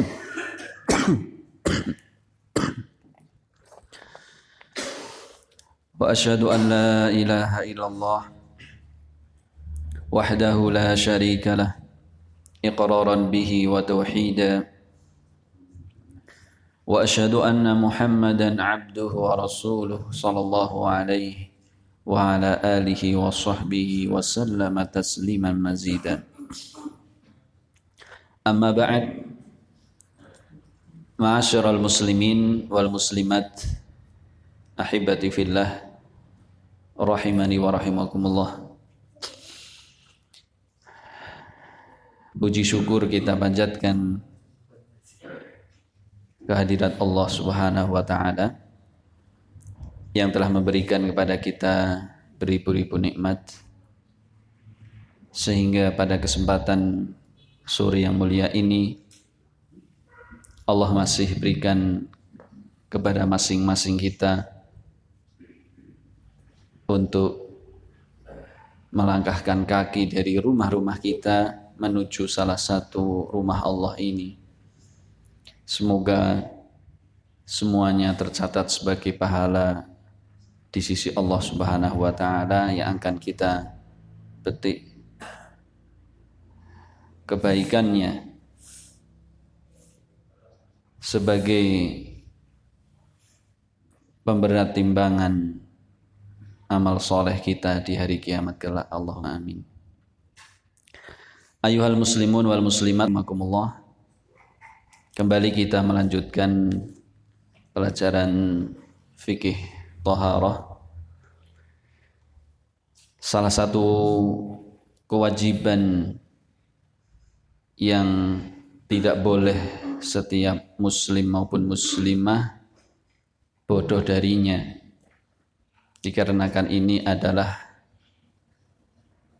واشهد أن لا إله إلا الله وحده لا شريك له إقرارا به وتوحيدا. وأشهد أن محمدا عبده ورسوله صلى الله عليه وعلى آله وصحبه وسلم تسليما مزيدا. أما بعد Ma'asyiral muslimin wal muslimat ahibati fillah rahimani wa rahimakumullah. Puji syukur kita panjatkan kehadirat Allah Subhanahu wa taala yang telah memberikan kepada kita beribu-ribu nikmat sehingga pada kesempatan sore yang mulia ini Allah masih berikan kepada masing-masing kita untuk melangkahkan kaki dari rumah-rumah kita menuju salah satu rumah Allah ini. Semoga semuanya tercatat sebagai pahala di sisi Allah Subhanahu wa taala yang akan kita petik kebaikannya sebagai pemberat timbangan amal soleh kita di hari kiamat kelak. Allahumma amin. Ayuhal muslimun wal muslimat makumullah. Kembali kita melanjutkan pelajaran fikih toharah. Salah satu kewajiban yang tidak boleh setiap muslim maupun muslimah bodoh darinya Dikarenakan ini adalah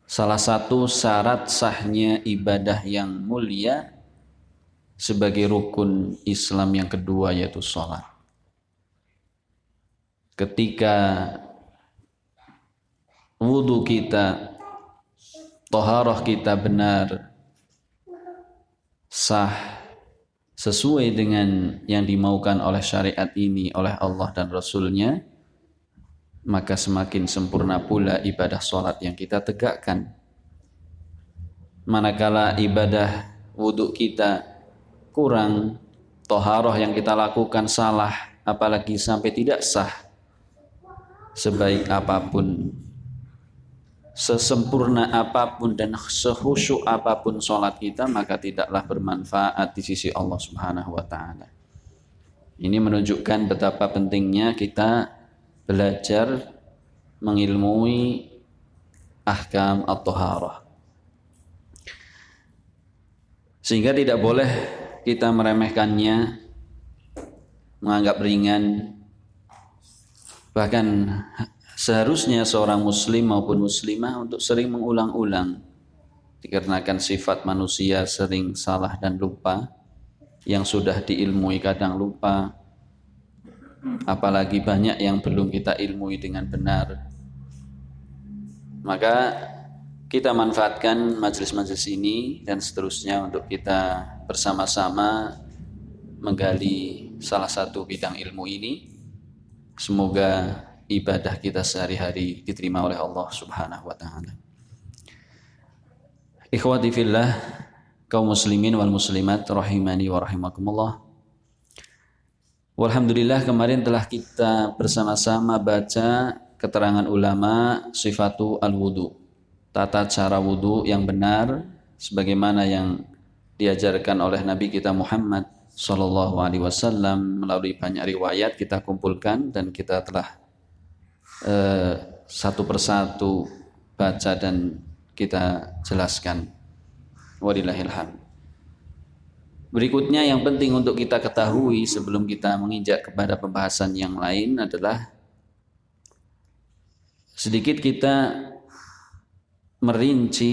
salah satu syarat sahnya ibadah yang mulia sebagai rukun Islam yang kedua yaitu sholat. Ketika wudhu kita, toharoh kita benar, sah, sesuai dengan yang dimaukan oleh syariat ini oleh Allah dan Rasulnya, maka semakin sempurna pula ibadah sholat yang kita tegakkan. Manakala ibadah wudhu kita kurang, toharoh yang kita lakukan salah, apalagi sampai tidak sah, sebaik apa pun, sesempurna apa pun dan sehusyuk apa pun sholat kita, maka tidaklah bermanfaat di sisi Allah Subhanahu wa Ta'ala. Ini menunjukkan betapa pentingnya kita belajar mengilmui ahkam at-taharah. Sehingga tidak boleh kita meremehkannya, menganggap ringan. Bahkan seharusnya seorang muslim maupun muslimah untuk sering mengulang-ulang. Dikarenakan sifat manusia sering salah dan lupa. Yang sudah diilmui kadang lupa. Apalagi banyak yang belum kita ilmui dengan benar. Maka kita manfaatkan majelis-majelis ini dan seterusnya untuk kita bersama-sama menggali salah satu bidang ilmu ini. Semoga ibadah kita sehari-hari diterima oleh Allah Subhanahu wa taala Ikhwati fillah kaum muslimin wal muslimat rahimani wa rahimakumullah Alhamdulillah kemarin telah kita bersama-sama baca keterangan ulama sifatu al-wudu. Tata cara wudu yang benar sebagaimana yang diajarkan oleh Nabi kita Muhammad Sallallahu Alaihi Wasallam melalui banyak riwayat kita kumpulkan dan kita telah uh, satu persatu baca dan kita jelaskan. Wadillahilhamd. Berikutnya yang penting untuk kita ketahui sebelum kita menginjak kepada pembahasan yang lain adalah sedikit kita merinci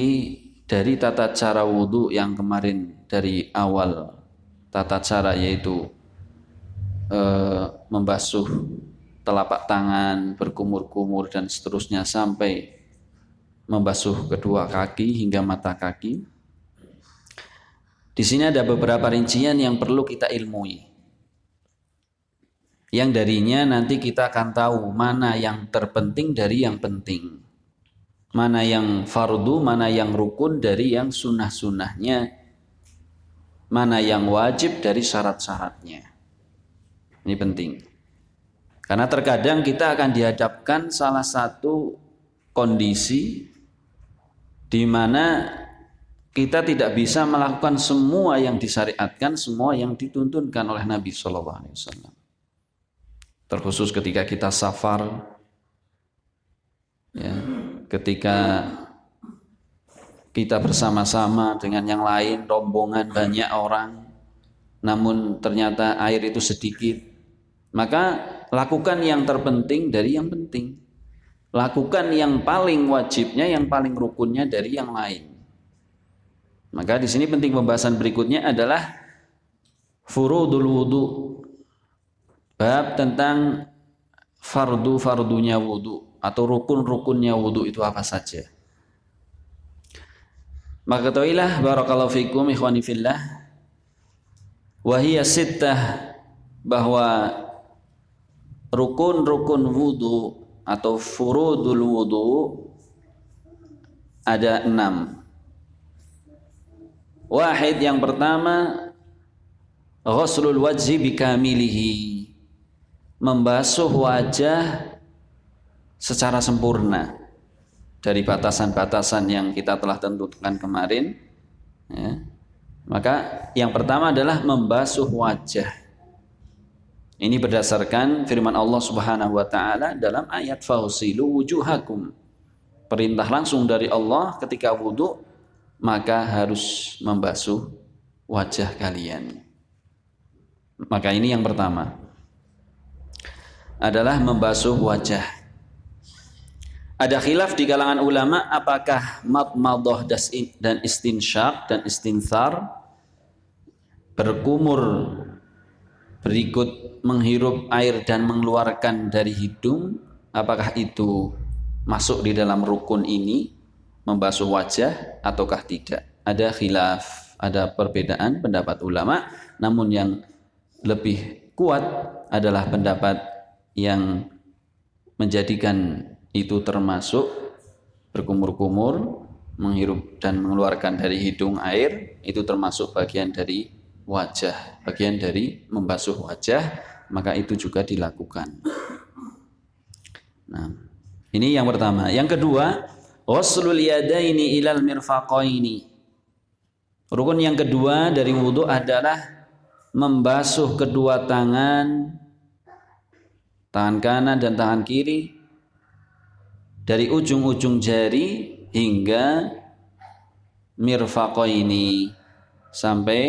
dari tata cara wudhu yang kemarin dari awal tata cara yaitu e, membasuh telapak tangan, berkumur-kumur dan seterusnya sampai membasuh kedua kaki hingga mata kaki Di sini ada beberapa rincian yang perlu kita ilmui. Yang darinya nanti kita akan tahu mana yang terpenting dari yang penting. Mana yang fardu, mana yang rukun dari yang sunnah-sunnahnya. Mana yang wajib dari syarat-syaratnya. Ini penting. Karena terkadang kita akan dihadapkan salah satu kondisi di mana kita tidak bisa melakukan semua yang disyariatkan, semua yang dituntunkan oleh Nabi Shallallahu Alaihi Wasallam. Terkhusus ketika kita safar, ya, ketika kita bersama-sama dengan yang lain, rombongan banyak orang, namun ternyata air itu sedikit, maka lakukan yang terpenting dari yang penting. Lakukan yang paling wajibnya, yang paling rukunnya dari yang lain. Maka di sini penting pembahasan berikutnya adalah furudul wudu. Bab tentang fardu-fardunya wudu atau rukun-rukunnya wudu itu apa saja. Maka ketahuilah barakallahu fikum ikhwani fillah bahwa rukun-rukun wudhu atau furudul wudhu ada enam. Wahid yang pertama ghuslul wajhi bikamilihi membasuh wajah secara sempurna dari batasan-batasan yang kita telah tentukan kemarin ya. maka yang pertama adalah membasuh wajah ini berdasarkan firman Allah Subhanahu wa taala dalam ayat fausilu wujuhakum. Perintah langsung dari Allah ketika wudhu maka harus membasuh wajah kalian. Maka ini yang pertama adalah membasuh wajah. Ada khilaf di kalangan ulama apakah madmadah dan istinsyak dan istinthar berkumur berikut menghirup air dan mengeluarkan dari hidung. Apakah itu masuk di dalam rukun ini? Membasuh wajah ataukah tidak? Ada khilaf ada perbedaan pendapat ulama. Namun yang lebih kuat adalah pendapat yang menjadikan itu termasuk berkumur-kumur menghirup dan mengeluarkan dari hidung air itu termasuk bagian dari wajah, bagian dari membasuh wajah, maka itu juga dilakukan. Nah, ini yang pertama. Yang kedua, ghuslul yadaini ilal mirfaqaini. Rukun yang kedua dari wudhu adalah membasuh kedua tangan, tangan kanan dan tangan kiri dari ujung-ujung jari hingga mirfaqaini sampai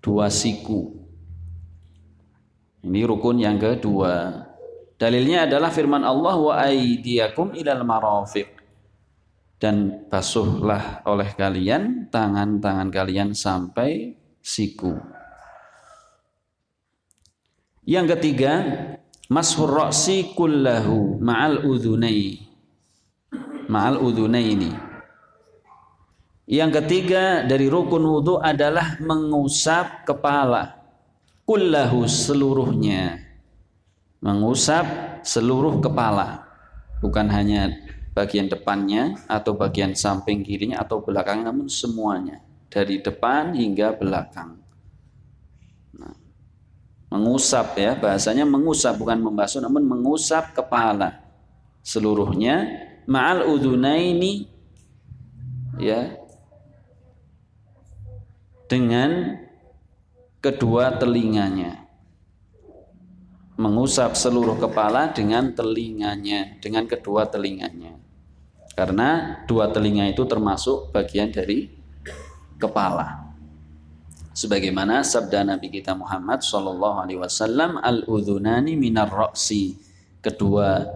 dua siku. Ini rukun yang kedua. Dalilnya adalah firman Allah wa aidiyakum ilal marafiq. Dan basuhlah oleh kalian tangan-tangan kalian sampai siku. Yang ketiga, mashur ra'si kullahu ma'al udhunai. Ma'al udhunaini. Yang ketiga dari rukun wudhu adalah mengusap kepala. Kullahu seluruhnya. Mengusap seluruh kepala. Bukan hanya bagian depannya atau bagian samping kirinya atau belakang namun semuanya. Dari depan hingga belakang. Nah, mengusap ya, bahasanya mengusap bukan membasuh namun mengusap kepala seluruhnya ma'al udhunaini ya dengan kedua telinganya. Mengusap seluruh kepala dengan telinganya, dengan kedua telinganya. Karena dua telinga itu termasuk bagian dari kepala. Sebagaimana sabda Nabi kita Muhammad Shallallahu Alaihi Wasallam al udhunani minar roksi kedua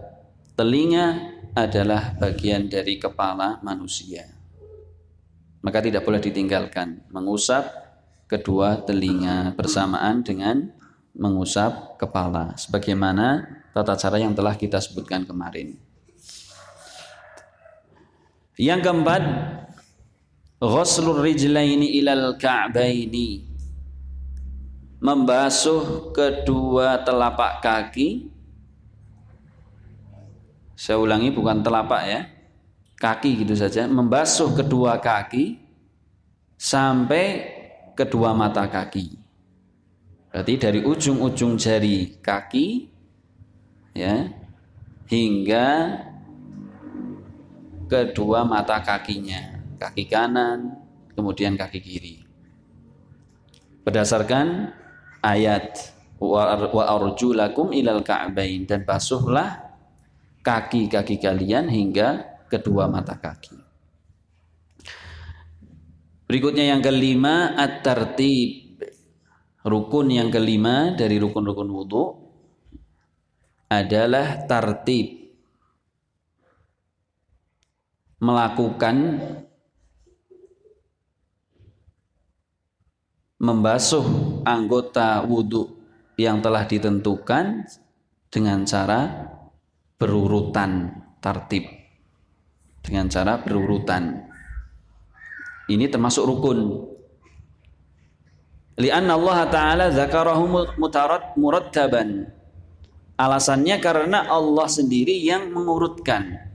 telinga adalah bagian dari kepala manusia maka tidak boleh ditinggalkan. Mengusap kedua telinga bersamaan dengan mengusap kepala. Sebagaimana tata cara yang telah kita sebutkan kemarin. Yang keempat, ghuslur rijlaini ilal ka'baini. Membasuh kedua telapak kaki. Saya ulangi bukan telapak ya kaki gitu saja membasuh kedua kaki sampai kedua mata kaki. Berarti dari ujung-ujung jari kaki ya hingga kedua mata kakinya. Kaki kanan kemudian kaki kiri. Berdasarkan ayat wa arjulakum ilal ka'bain dan basuhlah kaki-kaki kalian hingga kedua mata kaki. Berikutnya yang kelima at-tartib. Rukun yang kelima dari rukun-rukun wudhu adalah tartib. Melakukan membasuh anggota wudhu yang telah ditentukan dengan cara berurutan tartib dengan cara berurutan. Ini termasuk rukun. Li'anna Allah Ta'ala zakarahu mutarat murattaban alasannya karena Allah sendiri yang mengurutkan.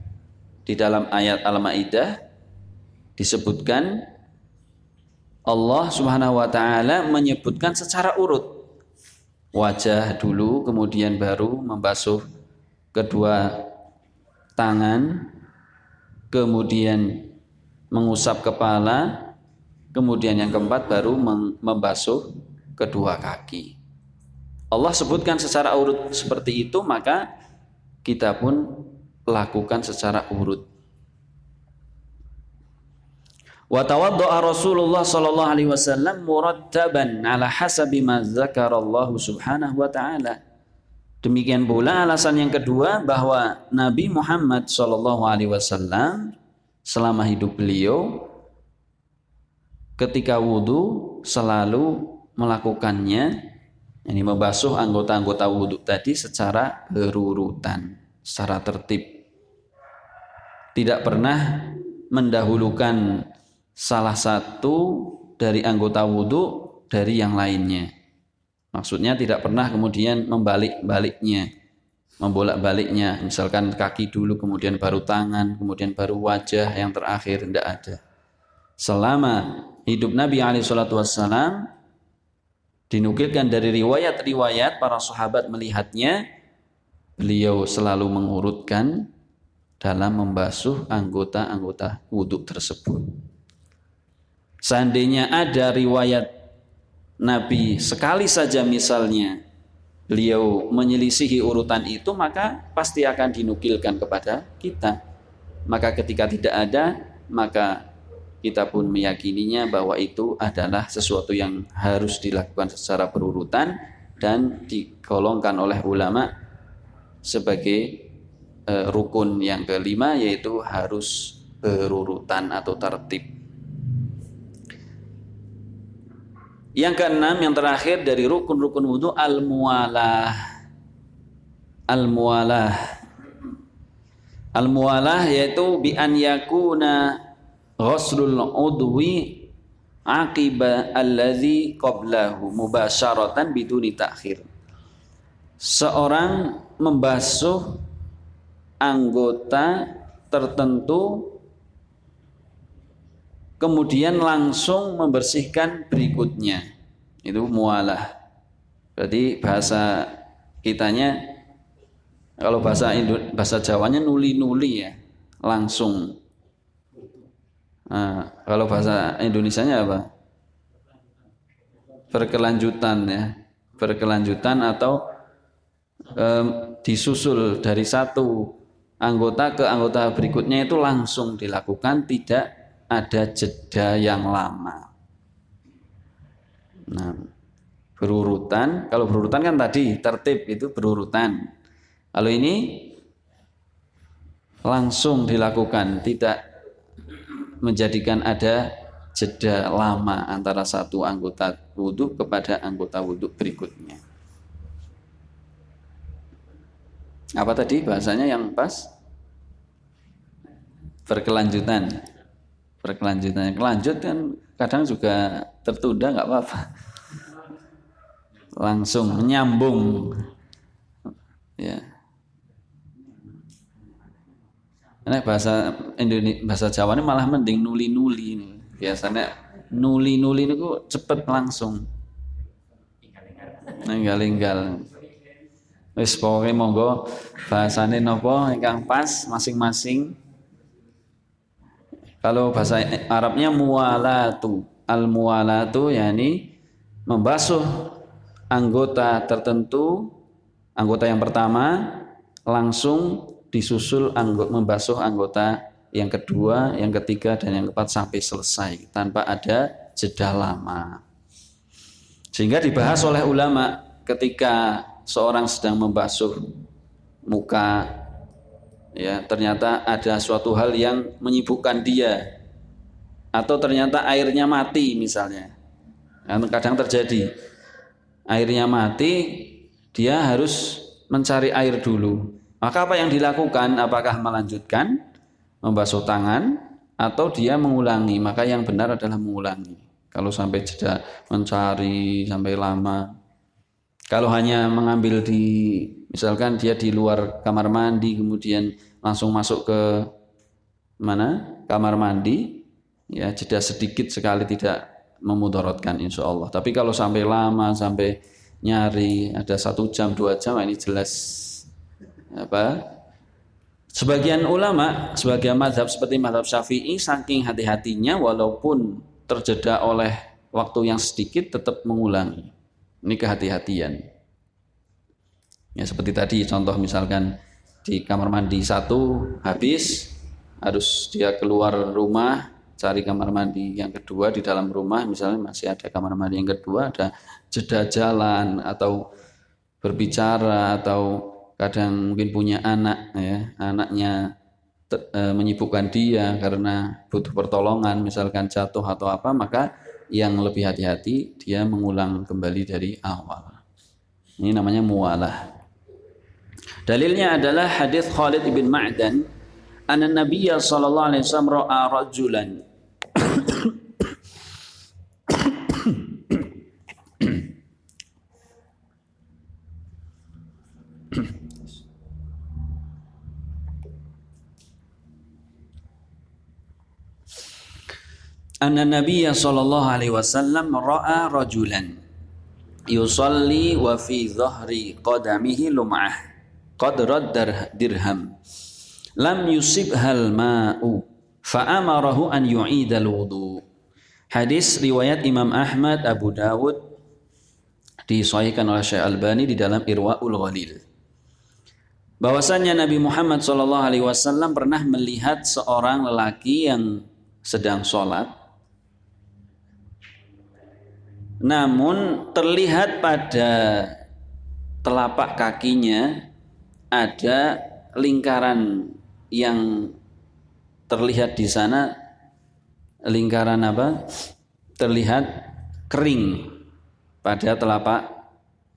Di dalam ayat Al-Maidah disebutkan Allah Subhanahu wa taala menyebutkan secara urut. Wajah dulu kemudian baru membasuh kedua tangan kemudian mengusap kepala kemudian yang keempat baru membasuh kedua kaki Allah sebutkan secara urut seperti itu maka kita pun lakukan secara urut Wa tawadda'a Rasulullah sallallahu alaihi wasallam murattaban ala hasabi ma dzakarallahu subhanahu wa ta'ala. Demikian pula alasan yang kedua bahwa Nabi Muhammad sallallahu alaihi wasallam selama hidup beliau ketika wudhu selalu melakukannya ini membasuh anggota-anggota wudhu tadi secara berurutan, secara tertib. Tidak pernah mendahulukan salah satu dari anggota wudhu dari yang lainnya. Maksudnya tidak pernah kemudian membalik-baliknya, membolak-baliknya. Misalkan kaki dulu, kemudian baru tangan, kemudian baru wajah, yang terakhir tidak ada. Selama hidup Nabi Alaihissalam dinukilkan dari riwayat-riwayat para sahabat melihatnya, beliau selalu mengurutkan dalam membasuh anggota-anggota wudhu tersebut. Seandainya ada riwayat Nabi sekali saja misalnya beliau menyelisihi urutan itu maka pasti akan dinukilkan kepada kita. Maka ketika tidak ada maka kita pun meyakininya bahwa itu adalah sesuatu yang harus dilakukan secara berurutan dan digolongkan oleh ulama sebagai e, rukun yang kelima yaitu harus berurutan atau tertib Yang keenam yang terakhir dari rukun-rukun wudhu al-mualah. Al-mualah. Al-mualah yaitu bi an yakuna ghuslul udwi aqiba allazi qablahu mubasyaratan biduni ta'khir. Seorang membasuh anggota tertentu kemudian langsung membersihkan berikutnya. Itu mualah. Berarti bahasa kitanya kalau bahasa Indo, bahasa Jawanya nuli-nuli ya, langsung. Nah, kalau bahasa Indonesianya apa? Berkelanjutan ya, berkelanjutan atau um, disusul dari satu anggota ke anggota berikutnya itu langsung dilakukan tidak ada jeda yang lama. Nah, berurutan, kalau berurutan kan tadi tertib itu berurutan. Kalau ini langsung dilakukan, tidak menjadikan ada jeda lama antara satu anggota wudhu kepada anggota wudhu berikutnya. Apa tadi bahasanya yang pas? Berkelanjutan berkelanjutan. Kelanjut kan kadang juga tertunda nggak apa-apa. Langsung menyambung. Ya. Ini bahasa Indonesia bahasa Jawa ini malah mending nuli-nuli Biasanya nuli-nuli itu cepet langsung. Ninggal-ninggal. Wis pokoke monggo bahasane napa ingkang pas masing-masing. Kalau bahasa Arabnya mualatu. Al mualatu yakni membasuh anggota tertentu, anggota yang pertama langsung disusul anggota membasuh anggota yang kedua, yang ketiga dan yang keempat sampai selesai tanpa ada jeda lama. Sehingga dibahas oleh ulama ketika seorang sedang membasuh muka ya ternyata ada suatu hal yang menyibukkan dia. Atau ternyata airnya mati misalnya. Kan kadang terjadi. Airnya mati dia harus mencari air dulu. Maka apa yang dilakukan? Apakah melanjutkan? Membasuh tangan? Atau dia mengulangi? Maka yang benar adalah mengulangi. Kalau sampai jeda mencari sampai lama kalau hanya mengambil di misalkan dia di luar kamar mandi kemudian langsung masuk ke mana? Kamar mandi ya jeda sedikit sekali tidak memudaratkan insya Allah. Tapi kalau sampai lama sampai nyari ada satu jam dua jam ini jelas apa? Sebagian ulama sebagian madhab seperti madhab syafi'i saking hati-hatinya walaupun terjeda oleh waktu yang sedikit tetap mengulangi ini kehati-hatian. Ya seperti tadi contoh misalkan di kamar mandi satu habis harus dia keluar rumah cari kamar mandi yang kedua di dalam rumah misalnya masih ada kamar mandi yang kedua ada jeda jalan atau berbicara atau kadang mungkin punya anak ya anaknya e, menyibukkan dia karena butuh pertolongan misalkan jatuh atau apa maka yang lebih hati-hati dia mengulang kembali dari awal. Ini namanya mualah. Dalilnya adalah hadis Khalid bin Ma'dan anna Nabiy sallallahu alaihi wasallam ra'a rajulan anna Nabiya sallallahu alaihi wasallam ra'a rajulan yusalli wa fi dhahri qadamihi lum'ah qadrat dirham lam yusibhal ma'u fa'amarahu an yu'idal wudu hadis riwayat Imam Ahmad Abu Dawud disahihkan oleh Syekh Albani di dalam Irwaul Ghalil. Bahwasanya Nabi Muhammad sallallahu alaihi wasallam pernah melihat seorang lelaki yang sedang sholat namun terlihat pada telapak kakinya ada lingkaran yang terlihat di sana. Lingkaran apa? Terlihat kering pada telapak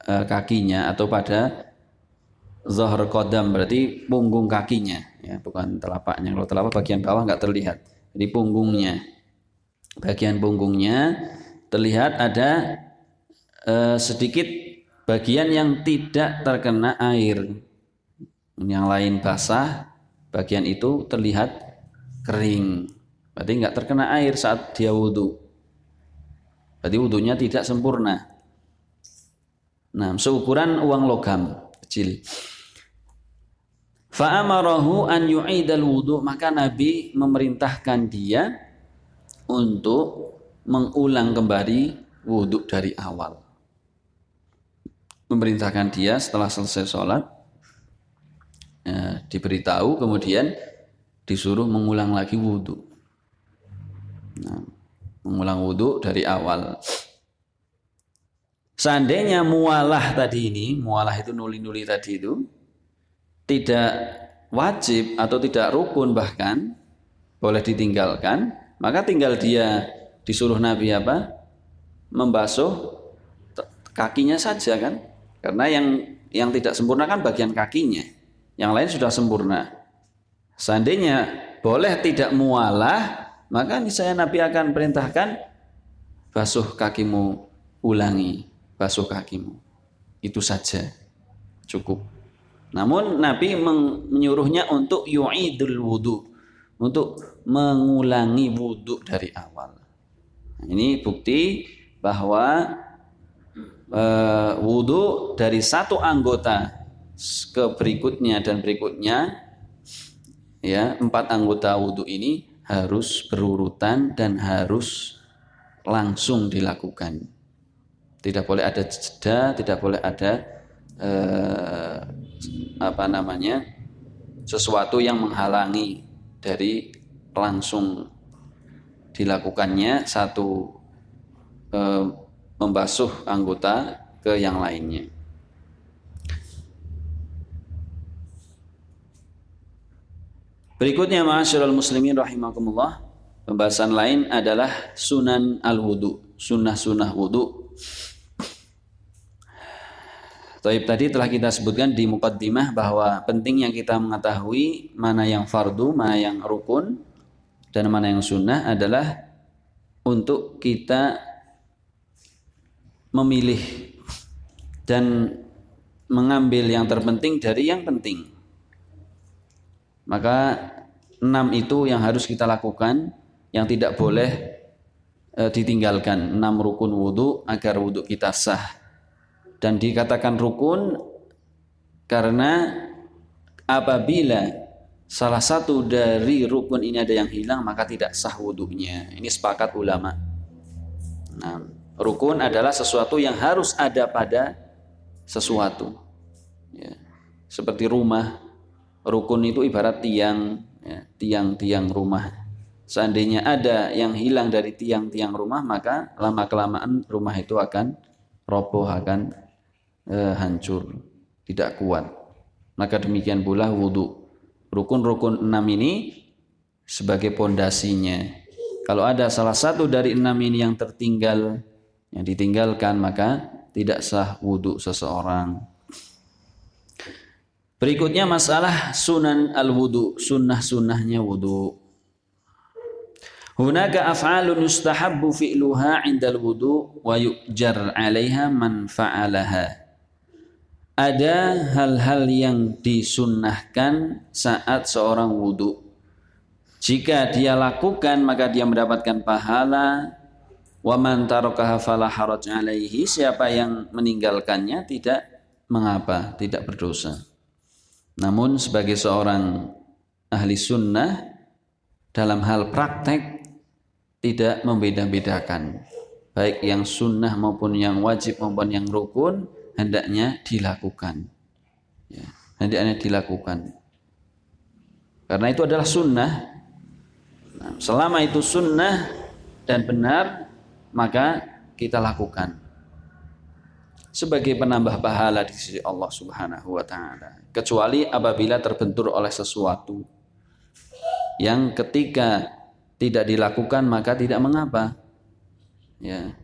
e, kakinya atau pada zohor kodam berarti punggung kakinya ya bukan telapaknya. Kalau telapak bagian bawah nggak terlihat. Jadi punggungnya. Bagian punggungnya terlihat ada uh, sedikit bagian yang tidak terkena air. Yang lain basah, bagian itu terlihat kering. Berarti nggak terkena air saat dia wudhu. Berarti wudhunya tidak sempurna. Nah, seukuran uang logam kecil. Fa'amarahu an yu'idal wudhu. Maka Nabi memerintahkan dia untuk mengulang kembali wudhu dari awal. Memerintahkan dia setelah selesai sholat, ya, diberitahu kemudian disuruh mengulang lagi wudhu. Nah, mengulang wudhu dari awal. Seandainya mualah tadi ini, mualah itu nuli-nuli tadi itu, tidak wajib atau tidak rukun bahkan, boleh ditinggalkan, maka tinggal dia disuruh Nabi apa? Membasuh kakinya saja kan? Karena yang yang tidak sempurna kan bagian kakinya. Yang lain sudah sempurna. Seandainya boleh tidak mualah, maka saya Nabi akan perintahkan basuh kakimu, ulangi basuh kakimu. Itu saja cukup. Namun Nabi menyuruhnya untuk yu'idul wudu, untuk mengulangi wudu dari awal. Ini bukti bahwa e, wudu dari satu anggota ke berikutnya dan berikutnya ya empat anggota wudu ini harus berurutan dan harus langsung dilakukan. Tidak boleh ada jeda, tidak boleh ada eh, apa namanya sesuatu yang menghalangi dari langsung dilakukannya satu eh, membasuh anggota ke yang lainnya. Berikutnya ma'asyiral muslimin rahimakumullah. Pembahasan lain adalah sunan al-wudu, sunnah-sunnah wudu. Taib tadi telah kita sebutkan di mukaddimah bahwa pentingnya kita mengetahui mana yang fardu, mana yang rukun, dan mana yang sunnah adalah untuk kita memilih dan mengambil yang terpenting dari yang penting. Maka enam itu yang harus kita lakukan, yang tidak boleh e, ditinggalkan. Enam rukun wudhu agar wudhu kita sah. Dan dikatakan rukun karena apabila salah satu dari rukun ini ada yang hilang maka tidak sah wudhunya. Ini sepakat ulama. Nah, rukun adalah sesuatu yang harus ada pada sesuatu. Ya. Seperti rumah, rukun itu ibarat tiang ya, tiang-tiang rumah seandainya ada yang hilang dari tiang-tiang rumah maka lama kelamaan rumah itu akan roboh akan eh, hancur tidak kuat maka demikian pula wudhu rukun-rukun enam ini sebagai pondasinya kalau ada salah satu dari enam ini yang tertinggal yang ditinggalkan maka tidak sah wudhu seseorang Berikutnya masalah sunan al-wudu, sunnah-sunnahnya wudu. Hunaka af'alun yustahabbu fi'luha 'inda al-wudu wa yu'jar 'alaiha man fa'alaha. Ada hal-hal yang disunnahkan saat seorang wudu. Jika dia lakukan maka dia mendapatkan pahala. Wa man haraj 'alaihi. Siapa yang meninggalkannya tidak mengapa, tidak berdosa. Namun sebagai seorang ahli sunnah dalam hal praktek tidak membeda-bedakan baik yang sunnah maupun yang wajib maupun yang rukun hendaknya dilakukan ya, hendaknya dilakukan karena itu adalah sunnah nah, selama itu sunnah dan benar maka kita lakukan sebagai penambah pahala di sisi Allah Subhanahu wa taala. Kecuali apabila terbentur oleh sesuatu yang ketika tidak dilakukan maka tidak mengapa. Ya.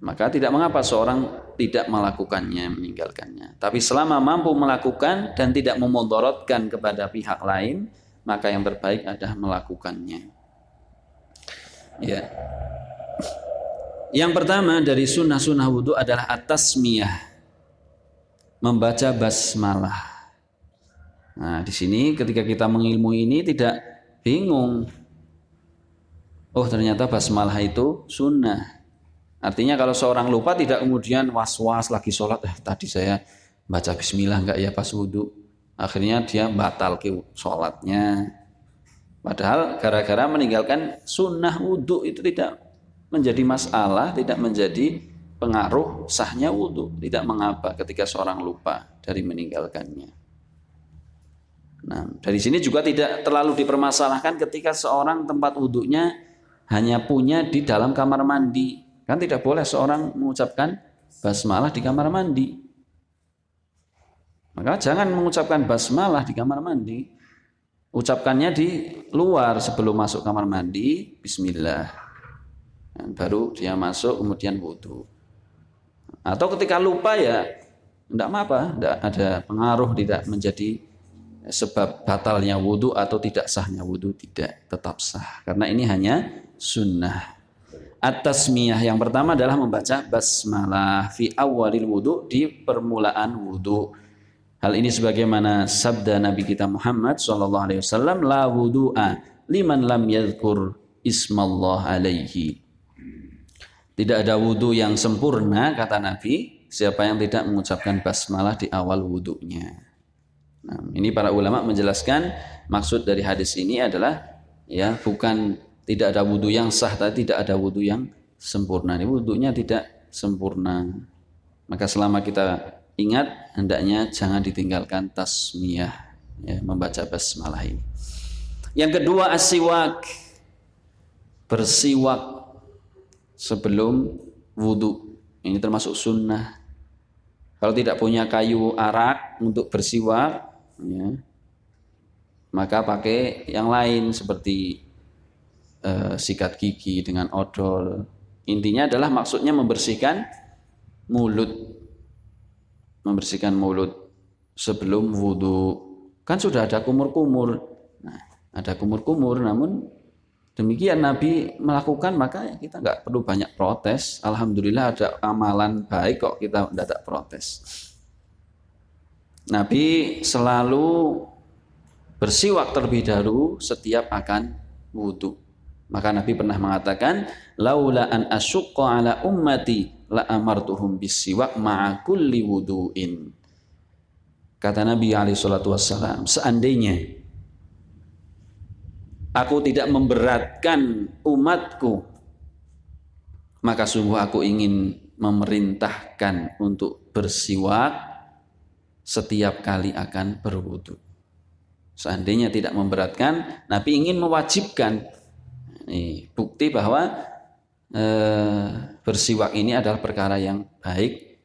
Maka tidak mengapa seorang tidak melakukannya, meninggalkannya. Tapi selama mampu melakukan dan tidak memodorotkan kepada pihak lain, maka yang terbaik adalah melakukannya. Ya. Yang pertama dari sunnah-sunnah wudhu adalah atas miyah. Membaca basmalah. Nah, di sini ketika kita mengilmu ini tidak bingung. Oh, ternyata basmalah itu sunnah. Artinya kalau seorang lupa tidak kemudian was-was lagi sholat, eh tadi saya baca bismillah enggak ya pas wudhu. Akhirnya dia batal ke sholatnya. Padahal gara-gara meninggalkan sunnah wudhu itu tidak menjadi masalah, tidak menjadi pengaruh sahnya wudhu. Tidak mengapa ketika seorang lupa dari meninggalkannya. Nah, dari sini juga tidak terlalu dipermasalahkan ketika seorang tempat wudhunya hanya punya di dalam kamar mandi. Kan tidak boleh seorang mengucapkan basmalah di kamar mandi. Maka jangan mengucapkan basmalah di kamar mandi. Ucapkannya di luar sebelum masuk kamar mandi. Bismillah baru dia masuk kemudian wudhu atau ketika lupa ya tidak apa tidak ada pengaruh tidak menjadi sebab batalnya wudhu atau tidak sahnya wudhu tidak tetap sah karena ini hanya sunnah atas miyah yang pertama adalah membaca basmalah fi awalil wudhu di permulaan wudhu hal ini sebagaimana sabda Nabi kita Muhammad sallallahu alaihi wasallam la wudhu'a liman lam yadhkur ismallah alaihi. Tidak ada wudhu yang sempurna kata Nabi siapa yang tidak mengucapkan basmalah di awal wudhunya nah, ini para ulama menjelaskan maksud dari hadis ini adalah ya bukan tidak ada wudhu yang sah tadi tidak ada wudhu yang sempurna. Ini wudhunya tidak sempurna. Maka selama kita ingat hendaknya jangan ditinggalkan tasmiyah ya, membaca basmalah ini. Yang kedua asiwak. Bersiwak sebelum wudhu ini termasuk sunnah. Kalau tidak punya kayu arak untuk bersiwak ya, maka pakai yang lain seperti uh, sikat gigi dengan odol. Intinya adalah maksudnya membersihkan mulut. Membersihkan mulut sebelum wudhu. Kan sudah ada kumur-kumur. Nah, ada kumur-kumur namun demikian Nabi melakukan maka kita nggak perlu banyak protes. Alhamdulillah ada amalan baik kok kita tidak protes. Nabi selalu bersiwak terlebih dahulu setiap akan wudhu. Maka Nabi pernah mengatakan, "Laula an asyqa ala ummati la amartuhum bisiwak ma'a kulli wudu'in." Kata Nabi alaihi salatu wassalam, seandainya aku tidak memberatkan umatku, maka sungguh aku ingin memerintahkan untuk bersiwak setiap kali akan berwudu. Seandainya tidak memberatkan, Nabi ingin mewajibkan bukti bahwa e, bersiwak ini adalah perkara yang baik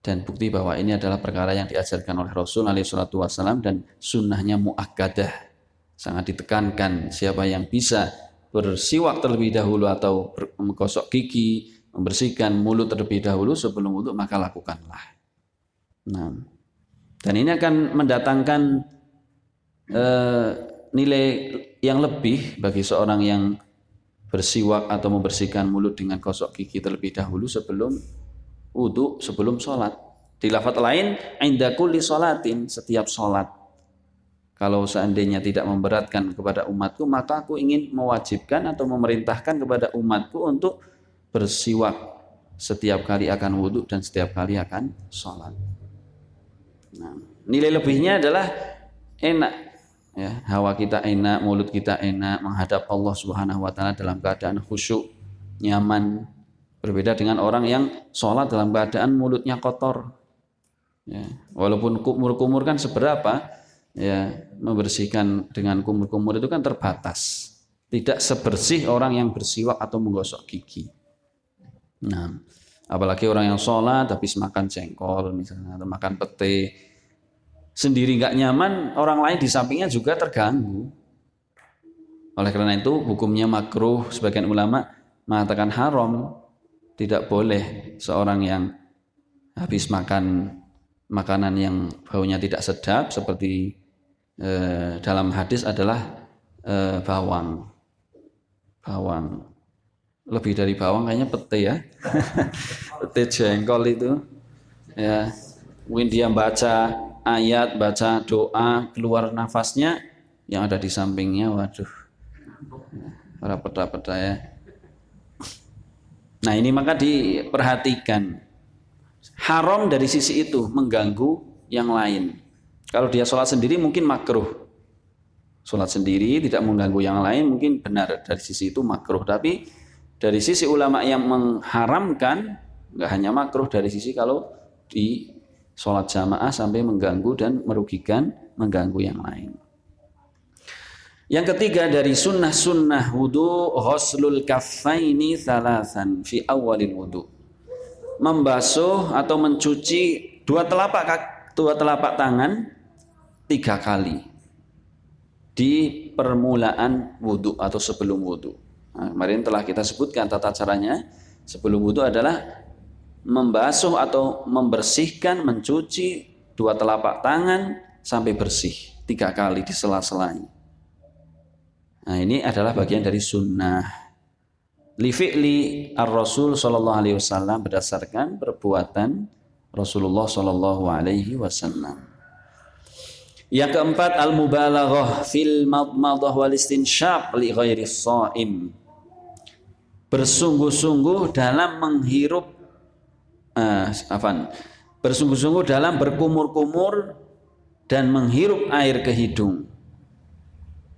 dan bukti bahwa ini adalah perkara yang diajarkan oleh Rasul alaihi salatu wasallam dan sunnahnya muakkadah. Sangat ditekankan siapa yang bisa bersiwak terlebih dahulu atau menggosok gigi membersihkan mulut terlebih dahulu sebelum wudhu maka lakukanlah. Nah dan ini akan mendatangkan eh, nilai yang lebih bagi seorang yang bersiwak atau membersihkan mulut dengan gosok gigi terlebih dahulu sebelum wudhu, sebelum sholat. Di lafaz lain, inda kulli sholatin, setiap sholat. Kalau seandainya tidak memberatkan kepada umatku, maka aku ingin mewajibkan atau memerintahkan kepada umatku untuk bersiwak setiap kali akan wudhu dan setiap kali akan sholat. Nah, nilai lebihnya adalah enak ya hawa kita enak mulut kita enak menghadap Allah Subhanahu wa taala dalam keadaan khusyuk nyaman. Berbeda dengan orang yang sholat dalam keadaan mulutnya kotor. Ya walaupun kumur-kumur kan seberapa ya membersihkan dengan kumur-kumur itu kan terbatas. Tidak sebersih orang yang bersiwak atau menggosok gigi. Nah apalagi orang yang sholat habis makan jengkol misalnya atau makan pete sendiri nggak nyaman, orang lain di sampingnya juga terganggu. Oleh karena itu hukumnya makruh. Sebagian ulama mengatakan haram. Tidak boleh seorang yang habis makan makanan yang baunya tidak sedap seperti eh, dalam hadis adalah eh, bawang. Bawang. Lebih dari bawang kayaknya pete ya. Pete jengkol itu. Ya. Mungkin dia baca ayat, baca doa, keluar nafasnya yang ada di sampingnya, waduh, para peta-peta ya. Nah ini maka diperhatikan. Haram dari sisi itu mengganggu yang lain. Kalau dia sholat sendiri mungkin makruh. Sholat sendiri tidak mengganggu yang lain mungkin benar dari sisi itu makruh. Tapi dari sisi ulama yang mengharamkan nggak hanya makruh dari sisi kalau di sholat jamaah sampai mengganggu dan merugikan, mengganggu yang lain. Yang ketiga dari sunnah-sunnah wudhu ghuslul kaffaini thalathan fi awalil wudhu. Membasuh atau mencuci dua telapak dua telapak tangan tiga kali di permulaan wudhu atau sebelum wudhu. Nah, kemarin telah kita sebutkan tata caranya sebelum wudhu adalah membasuh atau membersihkan, mencuci dua telapak tangan sampai bersih. tiga kali di sela-selanya. Nah ini adalah bagian dari sunnah. Li fi'li ar-Rasul sallallahu alaihi wasallam berdasarkan perbuatan Rasulullah sallallahu alaihi wasallam. Yang keempat al-mubalaghah fil madmadah wal istinsyaq li ghairi shaim. Bersungguh-sungguh dalam menghirup uh, afan. Bersungguh-sungguh dalam berkumur-kumur dan menghirup air ke hidung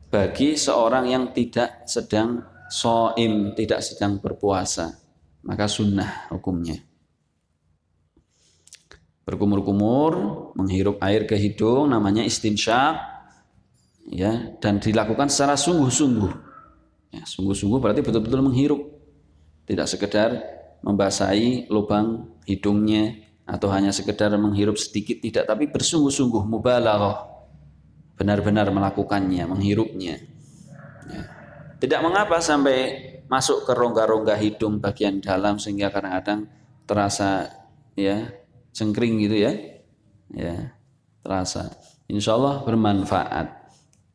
bagi seorang yang tidak sedang soim, tidak sedang berpuasa. Maka sunnah hukumnya. Berkumur-kumur, menghirup air ke hidung, namanya istinsyak, ya, dan dilakukan secara sungguh-sungguh. Ya, sungguh-sungguh berarti betul-betul menghirup, tidak sekedar membasahi lubang hidungnya atau hanya sekedar menghirup sedikit tidak, tapi bersungguh-sungguh mubalaghah benar-benar melakukannya, menghirupnya. Ya. Tidak mengapa sampai masuk ke rongga-rongga hidung bagian dalam sehingga kadang-kadang terasa ya cengkring gitu ya, ya terasa. Insya Allah bermanfaat,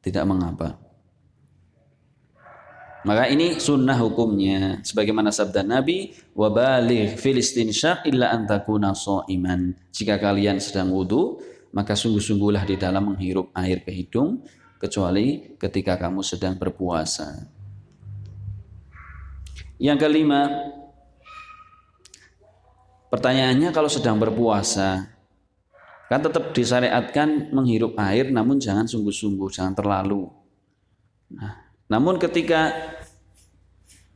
tidak mengapa. Maka ini sunnah hukumnya sebagaimana sabda Nabi wa baligh fil illa antakuna iman. Jika kalian sedang wudhu maka sungguh-sungguhlah di dalam menghirup air ke hidung kecuali ketika kamu sedang berpuasa. Yang kelima, pertanyaannya kalau sedang berpuasa, kan tetap disyariatkan menghirup air namun jangan sungguh-sungguh, jangan terlalu. Nah, namun ketika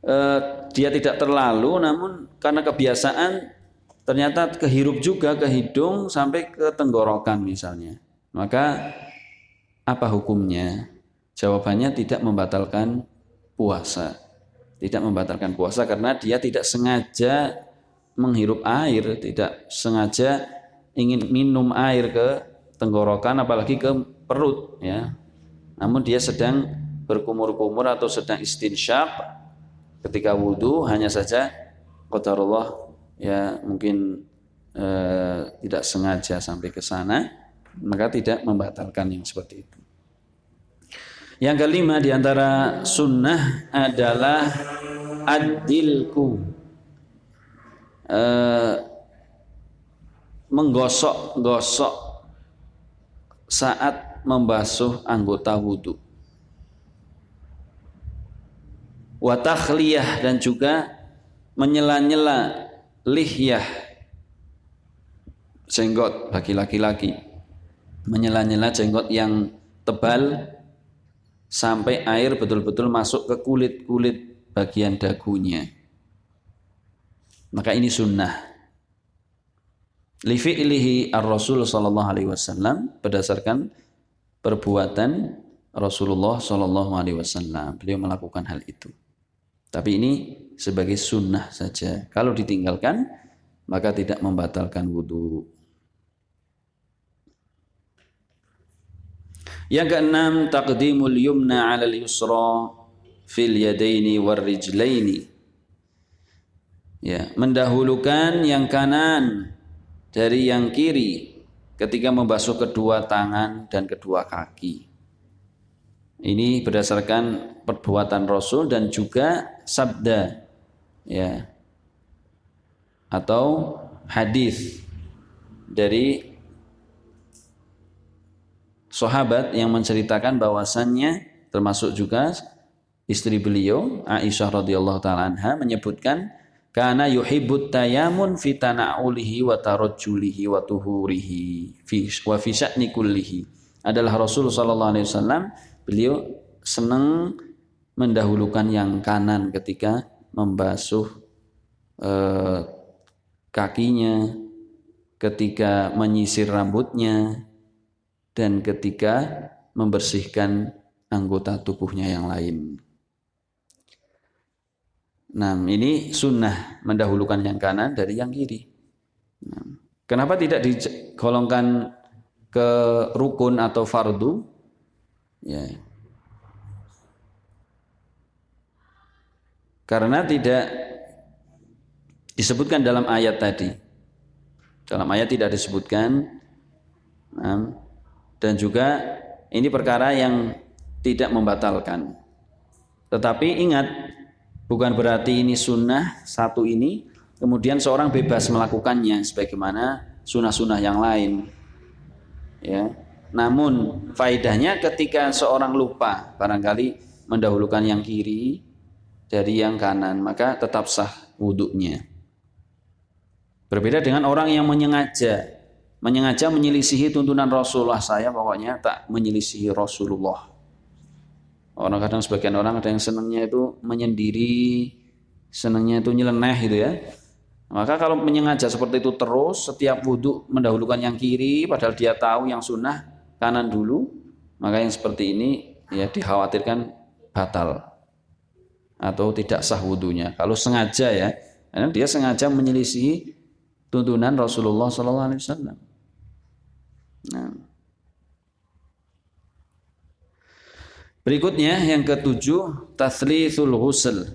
eh, dia tidak terlalu, namun karena kebiasaan ternyata kehirup juga ke hidung sampai ke tenggorokan misalnya. Maka apa hukumnya? Jawabannya tidak membatalkan puasa. Tidak membatalkan puasa karena dia tidak sengaja menghirup air, tidak sengaja ingin minum air ke tenggorokan apalagi ke perut ya. Namun dia sedang berkumur-kumur atau sedang istinsyak ketika wudhu hanya saja qadarullah ya mungkin eh, tidak sengaja sampai ke sana, maka tidak membatalkan yang seperti itu. Yang kelima di antara sunnah adalah adilku eh, menggosok-gosok saat membasuh anggota wudhu. Watakhliyah dan juga menyela-nyela lihyah. Jenggot bagi laki-laki. Menyela-nyela jenggot yang tebal sampai air betul-betul masuk ke kulit-kulit bagian dagunya. Maka ini sunnah. Li fi'lihi ar-rasul sallallahu alaihi wasallam berdasarkan perbuatan Rasulullah sallallahu alaihi wasallam. Beliau melakukan hal itu tapi ini sebagai sunnah saja. Kalau ditinggalkan, maka tidak membatalkan wudhu. Yang keenam, taqdimul yumna 'ala al-yusra fil yadaini war rijlaini. Ya, mendahulukan yang kanan dari yang kiri ketika membasuh kedua tangan dan kedua kaki. Ini berdasarkan perbuatan Rasul dan juga sabda ya. Atau hadis dari sahabat yang menceritakan bahwasannya termasuk juga istri beliau Aisyah radhiyallahu taala anha menyebutkan karena yuhibbut tayamun fi tana'ulihi wa tarajjulihi wa tuhurihi fi wa fi sya'ni kullihi. Adalah Rasul sallallahu alaihi wasallam beliau senang mendahulukan yang kanan ketika membasuh eh, kakinya, ketika menyisir rambutnya, dan ketika membersihkan anggota tubuhnya yang lain. Nah, ini sunnah mendahulukan yang kanan dari yang kiri. Nah, kenapa tidak digolongkan ke rukun atau fardu? Ya. Karena tidak disebutkan dalam ayat tadi. Dalam ayat tidak disebutkan dan juga Ini perkara yang tidak membatalkan. Tetapi ingat, bukan berarti ini sunnah satu ini, kemudian seorang bebas melakukannya sebagaimana sunnah-sunnah yang lain. Ya. Namun faedahnya ketika seorang lupa barangkali mendahulukan yang kiri dari yang kanan, maka tetap sah wudhunya. Berbeda dengan orang yang menyengaja, menyengaja menyelisihi tuntunan Rasulullah saya pokoknya tak menyelisihi Rasulullah. Orang kadang sebagian orang ada yang senangnya itu menyendiri, senangnya itu nyeleneh gitu ya. Maka kalau menyengaja seperti itu terus, setiap wudhu mendahulukan yang kiri, padahal dia tahu yang sunnah kanan dulu, maka yang seperti ini ya dikhawatirkan batal atau tidak sah wudhunya. Kalau sengaja ya, karena dia sengaja menyelisihi tuntunan Rasulullah Sallallahu Alaihi Wasallam. Nah. Berikutnya yang ketujuh taslithul ghusl.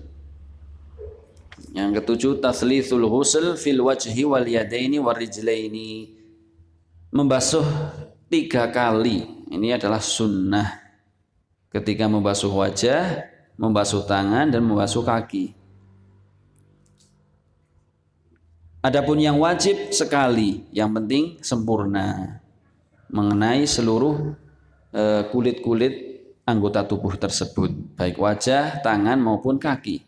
Yang ketujuh taslithul ghusl fil wajhi wal yadaini wal rijlaini. Membasuh tiga kali. Ini adalah sunnah. Ketika membasuh wajah, membasuh tangan dan membasuh kaki. Adapun yang wajib sekali, yang penting sempurna mengenai seluruh eh, kulit-kulit anggota tubuh tersebut, baik wajah, tangan maupun kaki.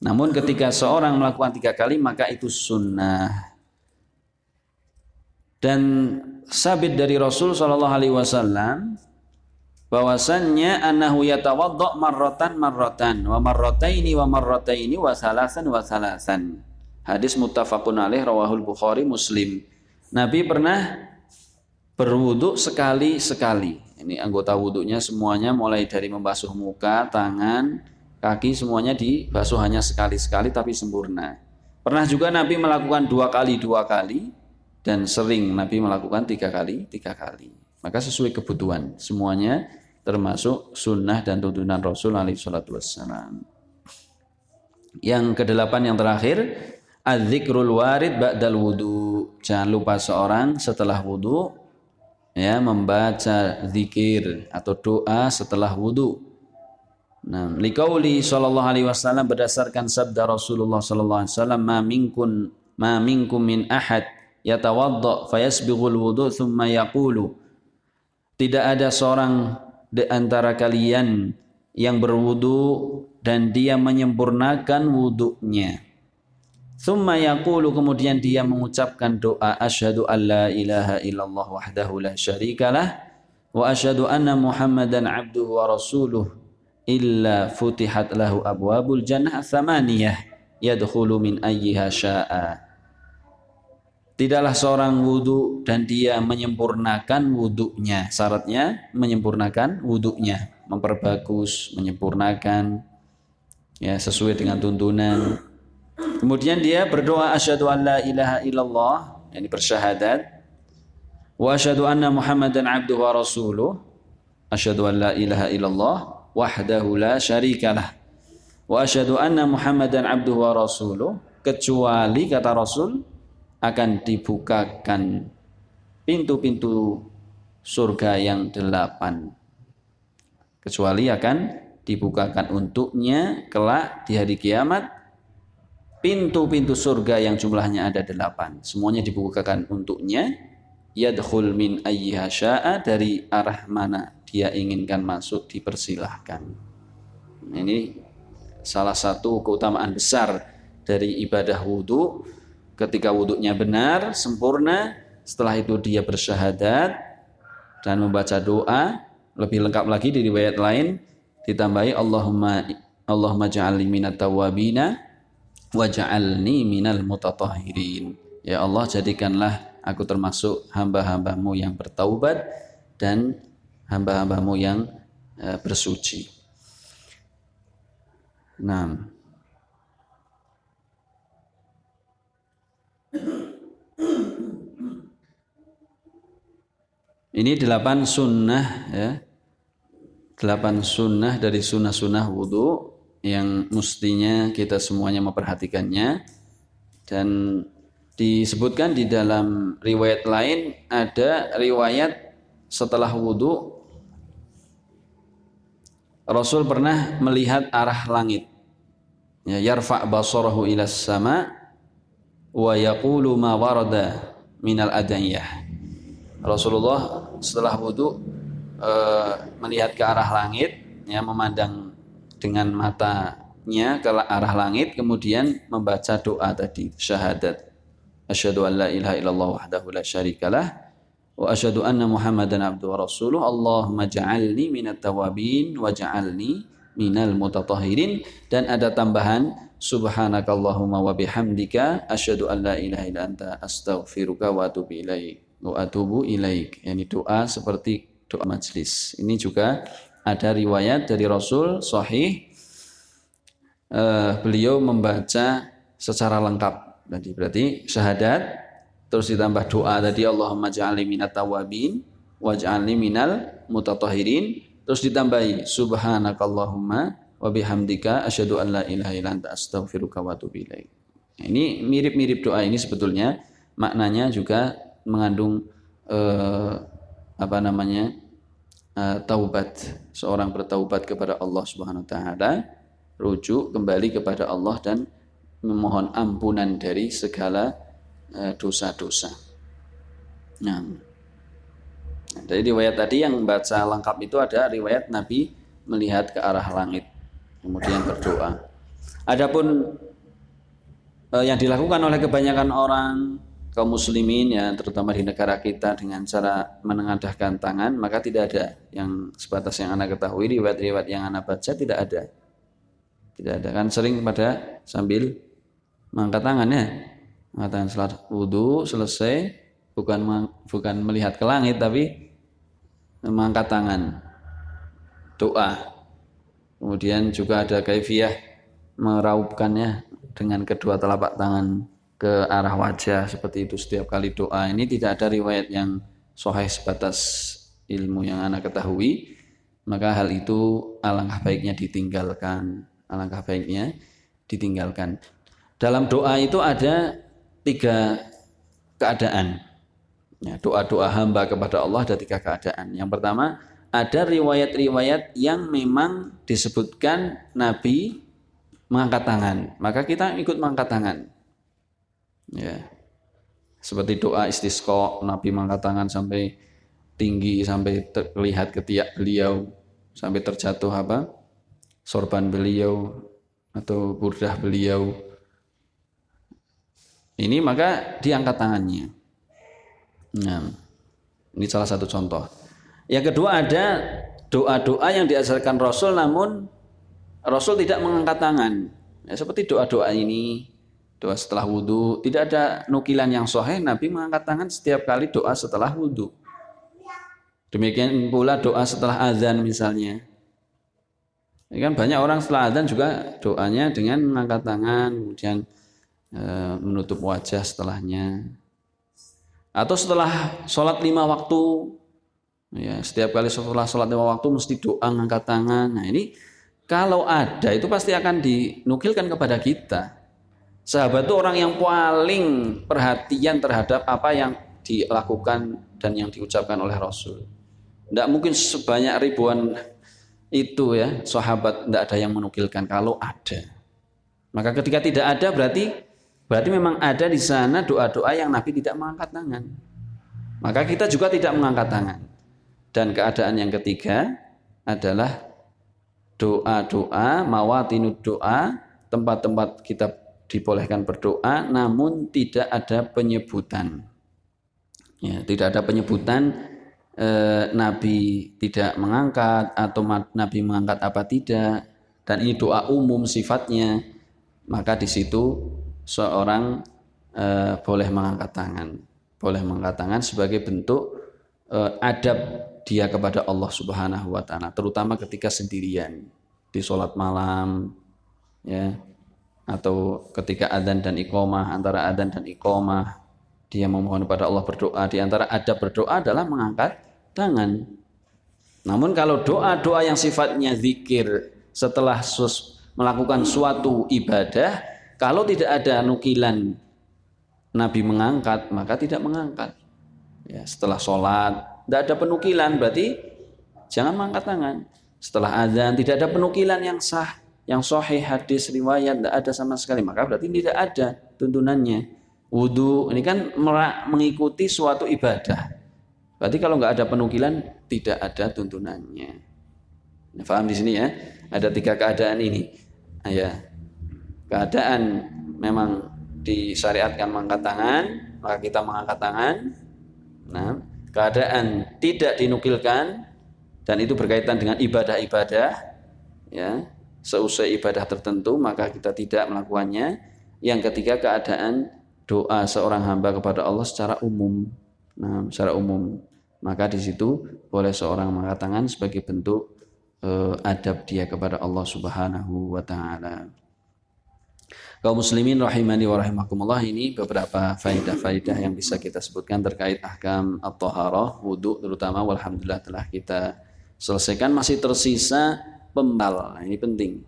Namun ketika seorang melakukan tiga kali maka itu sunnah. Dan sabit dari Rasul Shallallahu Alaihi Wasallam bahwasannya anahu yatawaddo marrotan marrotan wa marrotaini wa marrotaini wa salasan wa salasan Hadis muttafaqun alaih rawahul Bukhari Muslim. Nabi pernah berwudhu sekali-sekali. Ini anggota wudhunya semuanya mulai dari membasuh muka, tangan, kaki semuanya dibasuh hanya sekali-sekali tapi sempurna. Pernah juga Nabi melakukan dua kali dua kali dan sering Nabi melakukan tiga kali tiga kali. Maka sesuai kebutuhan semuanya termasuk sunnah dan tuntunan Rasul alaihi salatu wassalam. Yang kedelapan yang terakhir Adzikrul warid ba'dal wudu. Jangan lupa seorang setelah wudu ya membaca zikir atau doa setelah wudu. Nah, liqauli sallallahu alaihi wasallam berdasarkan sabda Rasulullah sallallahu alaihi wasallam ma minkum ma minkum min ahad yatawadda fayasbighul wudu thumma yaqulu tidak ada seorang di antara kalian yang berwudu dan dia menyempurnakan wudunya. Thumma yaqulu kemudian dia mengucapkan doa asyhadu alla ilaha illallah wahdahu la syarikalah wa asyhadu anna muhammadan abduhu wa rasuluh illa futihat lahu abwabul jannah thamaniyah yadkhulu min ayyiha syaa Tidaklah seorang wudhu dan dia menyempurnakan wudhunya. Syaratnya menyempurnakan wudhunya. Memperbagus, menyempurnakan. ya Sesuai dengan tuntunan Kemudian dia berdoa asyhadu an la ilaha illallah, yakni bersyahadat. Wa asyhadu anna Muhammadan abduhu wa rasuluh. Asyhadu an la ilaha illallah wahdahu la syarikalah. Wa asyhadu anna Muhammadan abduhu wa rasuluh kecuali kata Rasul akan dibukakan pintu-pintu surga yang delapan kecuali akan dibukakan untuknya kelak di hari kiamat pintu-pintu surga yang jumlahnya ada delapan. Semuanya dibukakan untuknya. Yadkhul min ayyiha sya'a dari arah mana dia inginkan masuk dipersilahkan. Ini salah satu keutamaan besar dari ibadah wudhu. Ketika wudhunya benar, sempurna, setelah itu dia bersyahadat dan membaca doa. Lebih lengkap lagi di riwayat lain ditambahi Allahumma Allahumma ja'alni minat tawabina waj'alni minal mutatahhirin. Ya Allah jadikanlah aku termasuk hamba-hambamu yang bertaubat dan hamba-hambamu yang uh, bersuci. Nah. Ini delapan sunnah ya. Delapan sunnah dari sunnah-sunnah wudhu yang mestinya kita semuanya memperhatikannya dan disebutkan di dalam riwayat lain ada riwayat setelah wudhu Rasul pernah melihat arah langit. Ya, yarfa' basarahu ila sama wa yaqulu ma warada minal adanyah. Rasulullah setelah wudhu e, melihat ke arah langit, ya memandang dengan matanya ke arah langit, kemudian membaca doa tadi syahadat. Asyhadu an la ilaha illallah wahdahu la syarikalah wa asyhadu anna Muhammadan abduhu wa rasuluh. Allahumma ja'alni minat tawabin wa ja'alni minal mutatahhirin dan ada tambahan subhanakallahumma wa bihamdika asyhadu an la ilaha illa anta astaghfiruka wa atubu ilaik wa atubu ilaik yani doa seperti doa majlis ini juga ada riwayat dari Rasul sahih uh, beliau membaca secara lengkap tadi berarti syahadat Terus ditambah doa tadi Allahumma ja'alni minat tawabin waj'alni minal mutatahirin. Terus ditambahi subhanakallahumma wa bihamdika asyhadu an la ilaha illa anta astaghfiruka wa atubu ilaik. Ini mirip-mirip doa ini sebetulnya maknanya juga mengandung eh, apa namanya? Eh, taubat. Seorang bertaubat kepada Allah Subhanahu wa taala, rujuk kembali kepada Allah dan memohon ampunan dari segala Eh, dosa-dosa. Nah, dari riwayat tadi yang baca lengkap itu ada riwayat Nabi melihat ke arah langit, kemudian berdoa. Adapun yang dilakukan oleh kebanyakan orang kaum muslimin ya terutama di negara kita dengan cara menengadahkan tangan maka tidak ada yang sebatas yang anak ketahui riwayat-riwayat yang anak baca tidak ada. Tidak ada. Kan sering pada sambil mengangkat tangannya mengatakan salat wudhu selesai bukan bukan melihat ke langit tapi mengangkat tangan. Doa. Kemudian juga ada kaifiah meraupkannya dengan kedua telapak tangan ke arah wajah seperti itu setiap kali doa ini tidak ada riwayat yang sahih sebatas ilmu yang anak ketahui maka hal itu alangkah baiknya ditinggalkan alangkah baiknya ditinggalkan dalam doa itu ada tiga keadaan. Ya, doa-doa hamba kepada Allah ada tiga keadaan. Yang pertama, ada riwayat-riwayat yang memang disebutkan Nabi mengangkat tangan. Maka kita ikut mengangkat tangan. Ya. Seperti doa istisqa, Nabi mengangkat tangan sampai tinggi, sampai terlihat ketiak beliau, sampai terjatuh apa? Sorban beliau atau burdah beliau ini maka diangkat tangannya. Nah, ini salah satu contoh. Yang kedua ada doa-doa yang diajarkan Rasul namun Rasul tidak mengangkat tangan. Ya, seperti doa-doa ini, doa setelah wudhu, tidak ada nukilan yang sahih Nabi mengangkat tangan setiap kali doa setelah wudhu. Demikian pula doa setelah azan misalnya. Ya kan banyak orang setelah azan juga doanya dengan mengangkat tangan, kemudian Eh, menutup wajah setelahnya atau setelah sholat lima waktu ya setiap kali setelah sholat lima waktu mesti doa ngangkat tangan nah ini kalau ada itu pasti akan dinukilkan kepada kita sahabat itu orang yang paling perhatian terhadap apa yang dilakukan dan yang diucapkan oleh Rasul tidak mungkin sebanyak ribuan itu ya sahabat tidak ada yang menukilkan kalau ada maka ketika tidak ada berarti Berarti memang ada di sana doa-doa yang Nabi tidak mengangkat tangan. Maka kita juga tidak mengangkat tangan. Dan keadaan yang ketiga adalah doa-doa, mawatinu doa, tempat-tempat kita dibolehkan berdoa namun tidak ada penyebutan. Ya, tidak ada penyebutan eh, Nabi tidak mengangkat atau Nabi mengangkat apa tidak dan ini doa umum sifatnya. Maka di situ seorang uh, boleh mengangkat tangan, boleh mengangkat tangan sebagai bentuk uh, adab dia kepada Allah Subhanahu wa taala, terutama ketika sendirian di sholat malam ya atau ketika adzan dan iqomah antara adzan dan iqomah dia memohon kepada Allah berdoa di antara adab berdoa adalah mengangkat tangan. Namun kalau doa-doa yang sifatnya zikir setelah sus melakukan suatu ibadah kalau tidak ada nukilan Nabi mengangkat, maka tidak mengangkat. Ya, setelah sholat, tidak ada penukilan, berarti jangan mengangkat tangan. setelah azan tidak ada penukilan yang sah yang sahih hadis riwayat tidak ada sama sekali. Maka berarti tidak ada tuntunannya. Wudhu ini kan mengikuti suatu ibadah. Berarti kalau nggak ada penukilan tidak ada tuntunannya. Nah, paham di sini ya? Ada tiga keadaan ini. Nah, ya. Keadaan memang disyariatkan mengangkat tangan maka kita mengangkat tangan. Nah keadaan tidak dinukilkan dan itu berkaitan dengan ibadah-ibadah ya seusai ibadah tertentu maka kita tidak melakukannya. Yang ketiga keadaan doa seorang hamba kepada Allah secara umum. Nah secara umum. Maka di situ boleh seorang mengangkat tangan sebagai bentuk eh, adab dia kepada Allah Subhanahu wa taala. Kaum muslimin rahimani wa rahimakumullah ini beberapa faidah-faidah yang bisa kita sebutkan terkait ahkam at-taharah wudu terutama walhamdulillah telah kita selesaikan. Masih tersisa pembatal. Nah, ini penting.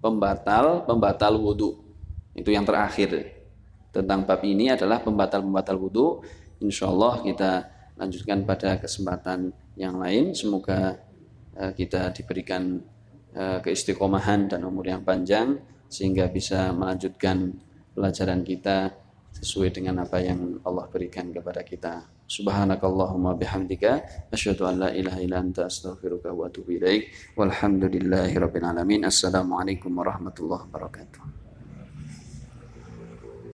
Pembatal, pembatal wudhu. Itu yang terakhir. Tentang bab ini adalah pembatal-pembatal wudhu. Insya Allah kita lanjutkan pada kesempatan yang lain. Semoga uh, kita diberikan uh, keistiqomahan dan umur yang panjang sehingga bisa melanjutkan pelajaran kita sesuai dengan apa yang Allah berikan kepada kita. Subhanakallahumma bihamdika asyhadu an la ilaha illa anta astaghfiruka wa atubu ilaik. Walhamdulillahirabbil alamin. Assalamualaikum warahmatullahi wabarakatuh.